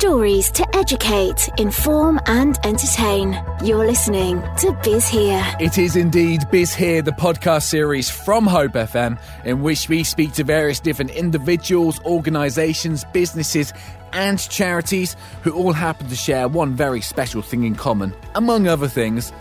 Stories to educate, inform, and entertain. You're listening to Biz Here. It is indeed Biz Here, the podcast series from Hope FM, in which we speak to various different individuals, organisations, businesses, and charities who all happen to share one very special thing in common, among other things.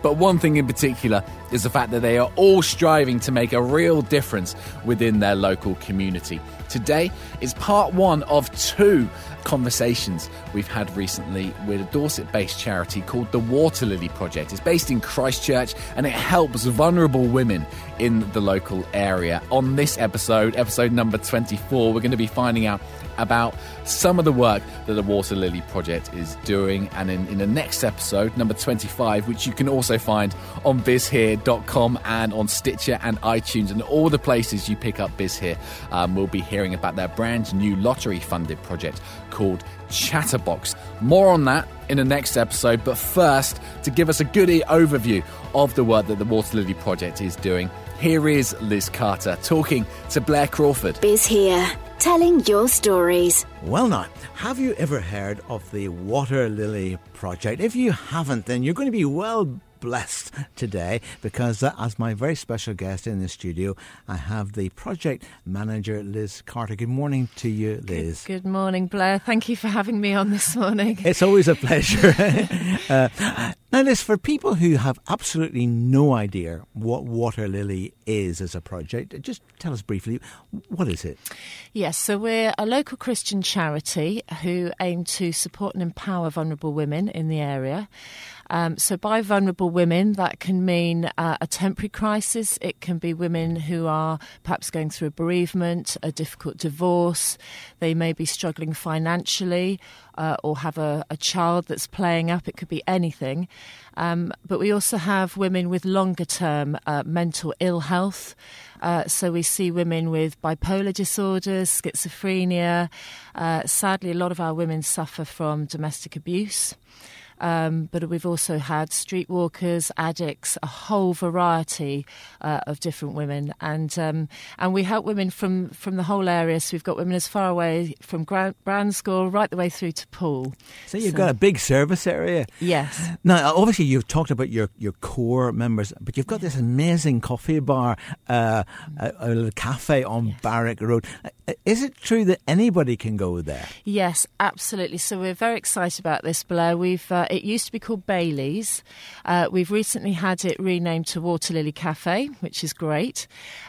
But one thing in particular is the fact that they are all striving to make a real difference within their local community. Today is part one of two conversations we've had recently with a Dorset based charity called the Water Lily Project. It's based in Christchurch and it helps vulnerable women in the local area. On this episode, episode number 24, we're going to be finding out about some of the work that the Water Lily Project is doing. And in, in the next episode, number 25, which you can also find on bizhere.com and on Stitcher and iTunes and all the places you pick up Biz Here, um, we'll be hearing about their brand new lottery funded project called Chatterbox. More on that in the next episode, but first, to give us a goody overview of the work that the Water Lily Project is doing, here is Liz Carter talking to Blair Crawford. Biz Here, telling your stories. Well, now, have you ever heard of the Water Lily Project? If you haven't, then you're going to be well blessed today because, uh, as my very special guest in the studio, I have the project manager, Liz Carter. Good morning to you, Liz. Good, good morning, Blair. Thank you for having me on this morning. It's always a pleasure. uh, now, Liz, for people who have absolutely no idea what Water Lily is as a project, just tell us briefly what is it? Yes, so we're a local Christian charity who aim to support and empower vulnerable women in the area. Um, so, by vulnerable women, that can mean uh, a temporary crisis. It can be women who are perhaps going through a bereavement, a difficult divorce. They may be struggling financially uh, or have a, a, child that's playing up. It could be anything. Um, but we also have women with longer term uh, mental ill health. Uh, so we see women with bipolar disorders, schizophrenia. Uh, sadly, a lot of our women suffer from domestic abuse. Um, but we've also had streetwalkers, addicts, a whole variety uh, of different women, and um, and we help women from from the whole area. So we've got women as far away from Bransgore right the way through to Poole. So you've so, got a big service area. Yes. Now, obviously, you've talked about your, your core members, but you've got this amazing coffee bar, uh, a, a, little cafe on yes. Barrack Road. Is it true that anybody can go there? Yes, absolutely. So we're very excited about this, Blair. We've uh, it used to be called Bailey's. Uh, we've recently had it renamed to Water Lily Cafe, which is great.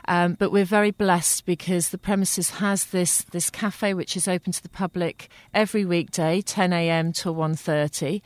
Um, but we're very blessed because the premises has this this cafe which is open to the public every weekday, 10 a.m. till 1:30.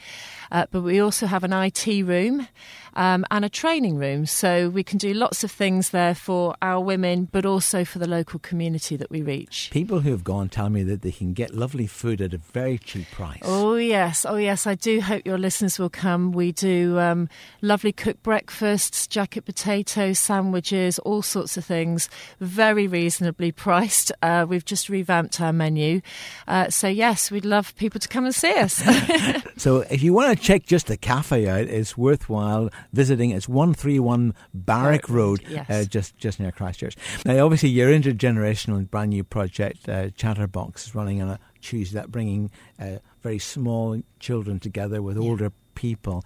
Uh, but we also have an IT room um, and a training room. So we can do lots of things there for our women, but also for the local community that we reach. People who have gone tell me that they can get lovely food at a very cheap price. Oh, yes. Oh, yes. I do hope your listeners will come. We do um, lovely cooked breakfasts, jacket potatoes, sandwiches, all sorts of things, very reasonably priced. Uh, we've just revamped our menu. Uh, so, yes, we'd love people to come and see us. so, if you want to check just the cafe out, it's worthwhile visiting. It's 131 Barrack Road, yes. uh, just, just near Christchurch. Now, obviously, your intergenerational brand new project, uh, Chatterbox, is running on a Tuesday, that bringing uh, very small children together with yeah. older people.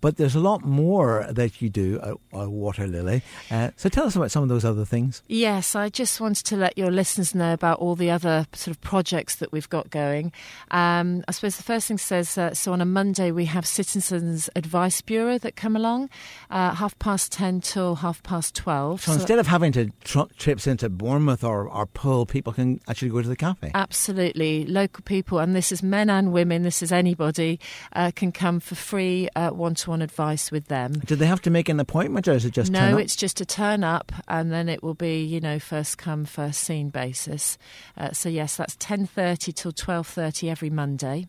But there's a lot more that you do at, at Water Lily. Uh, so tell us about some of those other things. Yes, I just wanted to let your listeners know about all the other sort of projects that we've got going. Um, I suppose the first thing says uh, so on a Monday we have Citizens Advice Bureau that come along, uh, half past 10 till half past 12. So, so instead of having to tr- trips into Bournemouth or, or Poole, people can actually go to the cafe. Absolutely. Local people, and this is men and women, this is anybody, uh, can come for free one to one advice with them. Do they have to make an appointment or is it just No, it's just a turn up and then it will be, you know, first come, first seen basis. Uh, so, yes, that's 10.30 till 12.30 every Monday.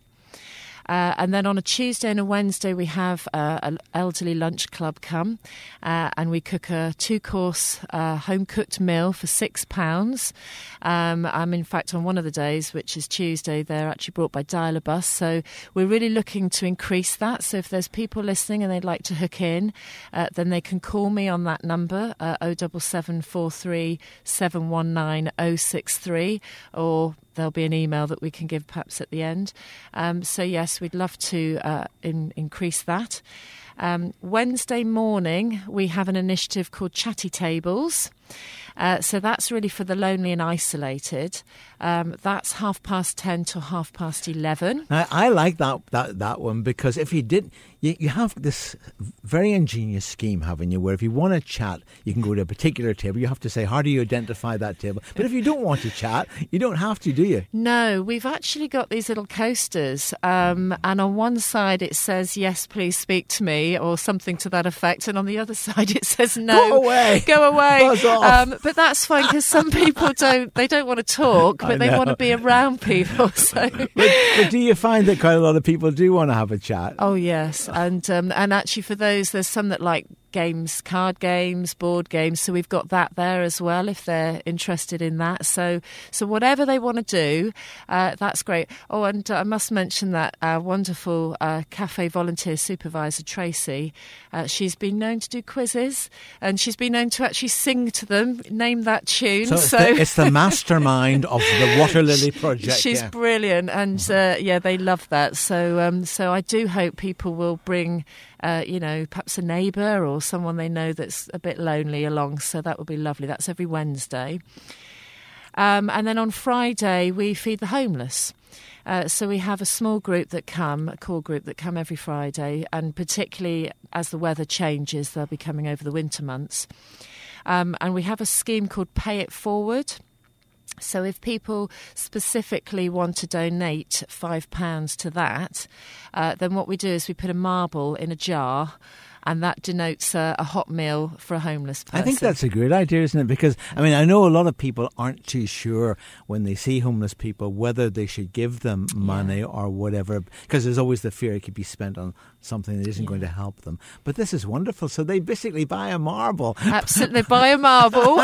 Uh, and then on a Tuesday and a Wednesday, we have uh, an elderly lunch club come uh, and we cook a two course uh, home cooked meal for £6. Um, I'm in fact on one of the days, which is Tuesday, they're actually brought by Dial-a-Bus. So we're really looking to increase that. So if there's people listening and they'd like to hook in, uh, then they can call me on that number, uh, 07743 719 063, or there'll be an email that we can give perhaps at the end. Um, so yes, we'd love to uh, in, increase that. Um, Wednesday morning, we have an initiative called Chatty Tables. Uh, so that's really for the lonely and isolated. Um, that's half past 10 to half past 11. I, I like that, that, that one because if you did, you, you have this very ingenious scheme, haven't you, where if you want to chat, you can go to a particular table. You have to say, how do you identify that table? But if you don't want to chat, you don't have to, do you? No, we've actually got these little coasters, um, and on one side it says, yes, please speak to me, or something to that effect, and on the other side it says, no, Go away. Go away. Buzz off. Um, but that's fine because some people don't, they don't want to talk, but they want to be around people. So. But, but do you find that quite a lot of people do want to have a chat? Oh yes, and um, and actually for those, there's some that like games, card games, board games. So we've got that there as well if they're interested in that. So so whatever they want to do, uh, that's great. Oh, and uh, I must mention that our wonderful uh, cafe volunteer supervisor Tracy, uh, she's been known to do quizzes, and she's been known to actually sing to them, name that tune. So, it's, the, it's the mastermind of the Water Lily Project. She's yeah. brilliant, and uh, yeah, they love that. So, um, so I do hope people will bring, uh, you know, perhaps a neighbour or someone they know that's a bit lonely along. So that would be lovely. That's every Wednesday, um, and then on Friday we feed the homeless. Uh, so we have a small group that come, a core group that come every Friday, and particularly as the weather changes, they'll be coming over the winter months. Um, and we have a scheme called Pay It Forward. So if people specifically want to donate five pounds to that, uh, then what we do is we put a marble in a jar. And that denotes a, a hot meal for a homeless person. I think that's a great idea, isn't it? Because, I mean, I know a lot of people aren't too sure when they see homeless people whether they should give them money or whatever, because there's always the fear it could be spent on something that isn't going to help them. But this is wonderful. So they basically buy a marble. Absolutely, buy a marble.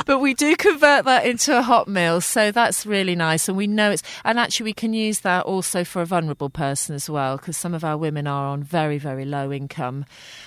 but we do convert that into a hot meal, so that's really nice. And we know it's, and actually, we can use that also for a vulnerable person as well, because some of our women are on very, very low income.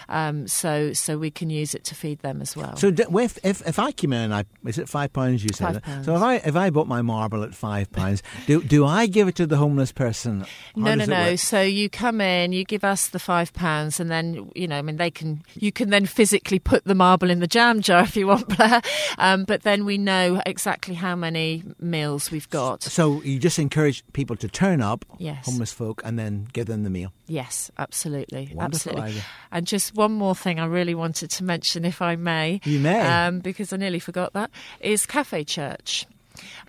Um, so, so we can use it to feed them as well. So if, if if I came in and I is it five pounds you said? Pounds. So if I if I bought my marble at five pounds, do do I give it to the homeless person? How No, no, no. work? So you come in, you give us the five pounds, and then you know, I mean, they can. You can then physically put the marble in the jam jar if you want, Blair. Um, but then we know exactly how many meals we've got. So you just encourage people to turn up, Yes. homeless folk, and then give them the meal. Yes, absolutely, Wonderful absolutely. idea. And just one more thing, I really wanted to mention, if I may. You may. um, because I nearly forgot that is Cafe Church.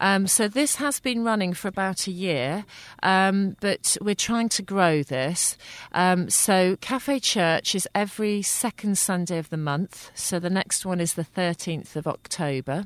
Um, so this has been running for about a year, um, but we're trying to grow this. Um, so Cafe Church is every second Sunday of the month. So the next one is the 13th of October.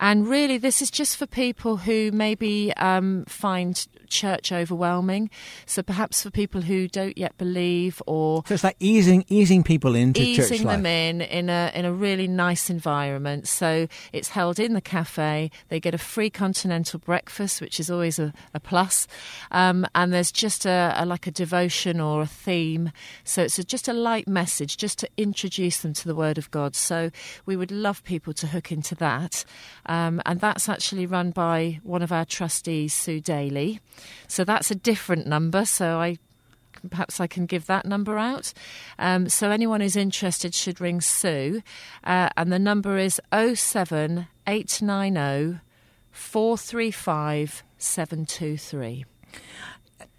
And really, this is just for people who maybe um, find church overwhelming. So perhaps for people who don't yet believe or So it's like easing easing people into church easing them in in a in a really nice environment. So it's held in the cafe. They get a free continental breakfast, which is always a, a plus. Um, and there's just a, a like a devotion or a theme. So it's a, just a light message, just to introduce them to the Word of God. So we would love people to hook into that. Um, and that's actually run by one of our trustees, Sue Daly. So that's a different number. So I perhaps I can give that number out. Um, so anyone who's interested should ring Sue, uh, and the number is 07890 435 723.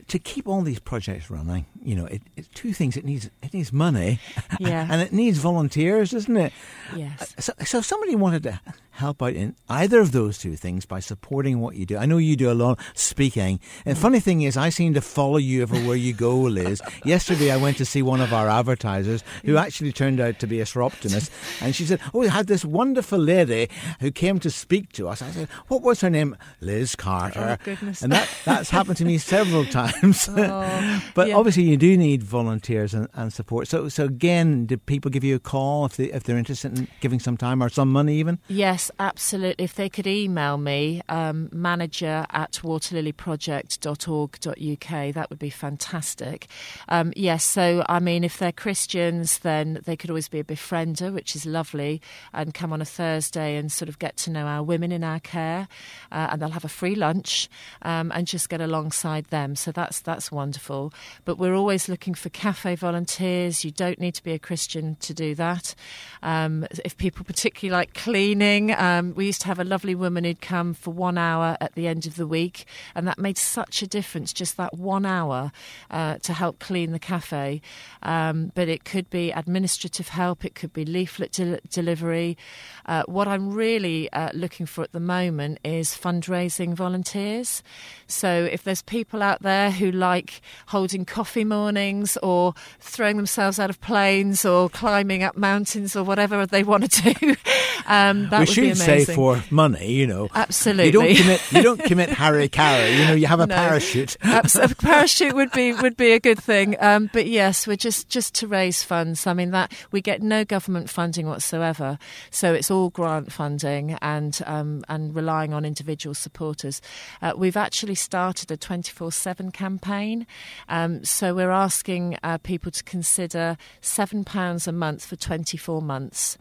To keep all these projects running, you know, it, it's two things. It needs it needs money, Yeah. and it needs volunteers, doesn't it? Yes. So, so if somebody wanted to help out in either of those two things by supporting what you do. I know you do a lot of speaking. And funny thing is, I seem to follow you everywhere you go, Liz. Yesterday, I went to see one of our advertisers who actually turned out to be a optimist, and she said, "Oh, we had this wonderful lady who came to speak to us." I said, "What was her name?" Liz Carter. Oh, goodness. And that that's happened to me several times. Oh, but yeah. obviously, you do need volunteers and, and support. So, so again, do people give you a call if they if they're interested in giving some time or some money even? Yes, Yes, absolutely. If they could email me, um, manager at waterlilyproject.org.uk, that would be fantastic. Um, yes, so I mean, if they're Christians, then they could always be a befriender, which is lovely, and come on a Thursday and sort of get to know our women in our care, uh, and they'll have a free lunch um, and just get alongside them. So that's that's wonderful. But we're always looking for cafe volunteers. You don't need to be a Christian to do that. Um, if people particularly like cleaning, um, we used to have a lovely woman who'd come for one hour at the end of the week, and that made such a difference. Just that one hour uh, to help clean the cafe. Um, but it could be administrative help. It could be leaflet del- delivery. Uh, what I'm really uh, looking for at the moment is fundraising volunteers. So if there's people out there who like holding coffee mornings or throwing themselves out of planes or climbing up mountains or whatever they want to do, um, that we would should say for money, you know. Absolutely. You don't commit. You don't commit hara-kiri. You know, you have a No. parachute. A parachute would be would be a good thing. Um, but yes, we're just just to raise funds. I mean that we get no government funding whatsoever, so it's all grant funding and um, and relying on individual supporters. Uh, we've actually started a twenty four seven campaign, um, so we're asking uh, people to consider seven pounds a month for twenty four months,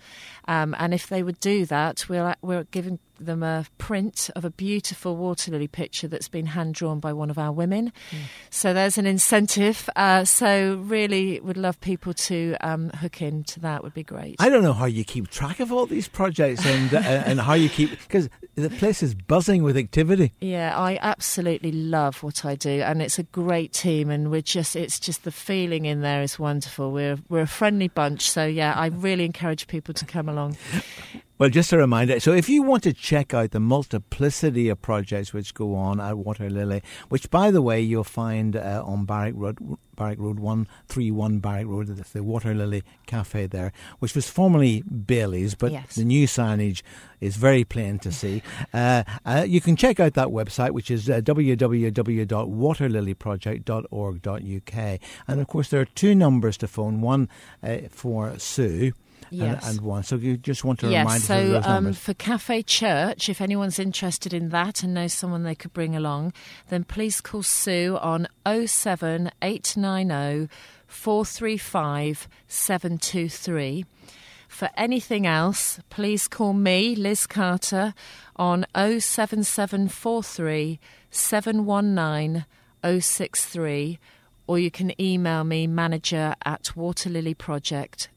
um, and if they would do that, we're we're giving them a print of a beautiful water lily picture that's been hand drawn by one of our women. So there's an incentive. Uh, so really, would love people to um, hook into that. Would be great. I don't know how you keep track of all these projects and uh, and how you keep because the place is buzzing with activity. Yeah, I absolutely love what I do, and it's a great team. And we're just—it's just the feeling in there is wonderful. We're we're a friendly bunch, so yeah, I really encourage people to come along. Well, just a reminder. So, if you want to check out the multiplicity of projects which go on at Water Lily, which, by the way, you'll find uh, on Barrack Road, Barrack Road one three one Barrack Road, that's the Water Lily Cafe there, which was formerly Bailey's, but Yes. the new signage is very plain to see. Uh, uh, you can check out that website, which is uh, www.waterlilyproject.org.uk, and of course there are two numbers to phone: one uh, for Sue. And- Yes. And, one. So you just want to remind Yes, us of so those um, numbers. for Cafe Church, if anyone's interested in that and knows someone they could bring along, then please call Sue on 07890 435 723. For anything else, please call me, Liz Carter, on 07743 719 063 or you can email me manager at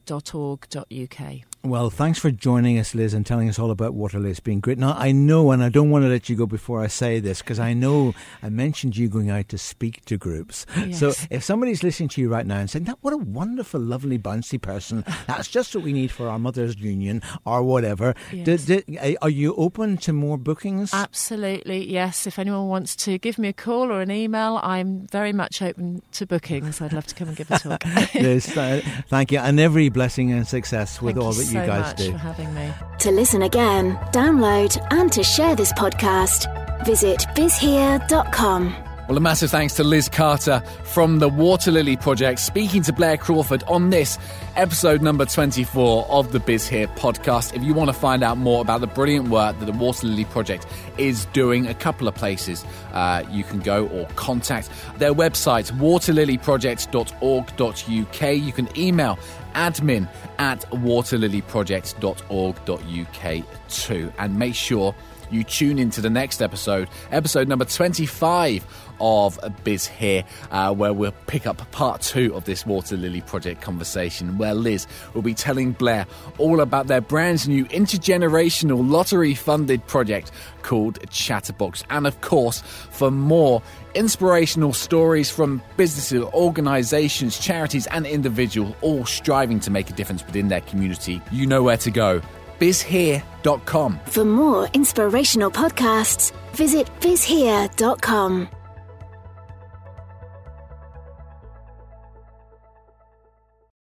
waterlilyproject.org.uk. Well, thanks for joining us, Liz, and telling us all about Waterloo. It's been great. Now, I know, and I don't want to let you go before I say this, because I know I mentioned you going out to speak to groups. So if somebody's listening to you right now and saying, that, what a wonderful, lovely, bouncy person, that's just what we need for our Mothers' Union or whatever, Yes. Did- did- are you open to more bookings? Absolutely, yes. If anyone wants to give me a call or an email, I'm very much open to bookings. I'd love to come and give a talk. Liz, th- thank you. And every blessing and success with Thank all you that so you guys much do. for having me. To listen again, download, and to share this podcast, visit bizhere.com. Well, a massive thanks to Liz Carter from the Water Lily Project speaking to Blair Crawford on this episode number 24 of the Biz Here podcast. If you want to find out more about the brilliant work that the Water Lily Project is doing, a couple of places uh, you can go or contact their website, waterlilyproject.org.uk. You can email admin at waterlilyproject.org.uk too. And make sure you tune into the next episode, episode number 25 of Biz Here, uh, where we'll pick up part two of this Water Lily Project conversation, where Liz will be telling Blair all about their brand new intergenerational lottery funded project called Chatterbox. And of course, for more inspirational stories from businesses, organizations, charities, and individuals all striving to make a difference within their community, you know where to go. bizhere.com. For more inspirational podcasts, visit bizhere.com.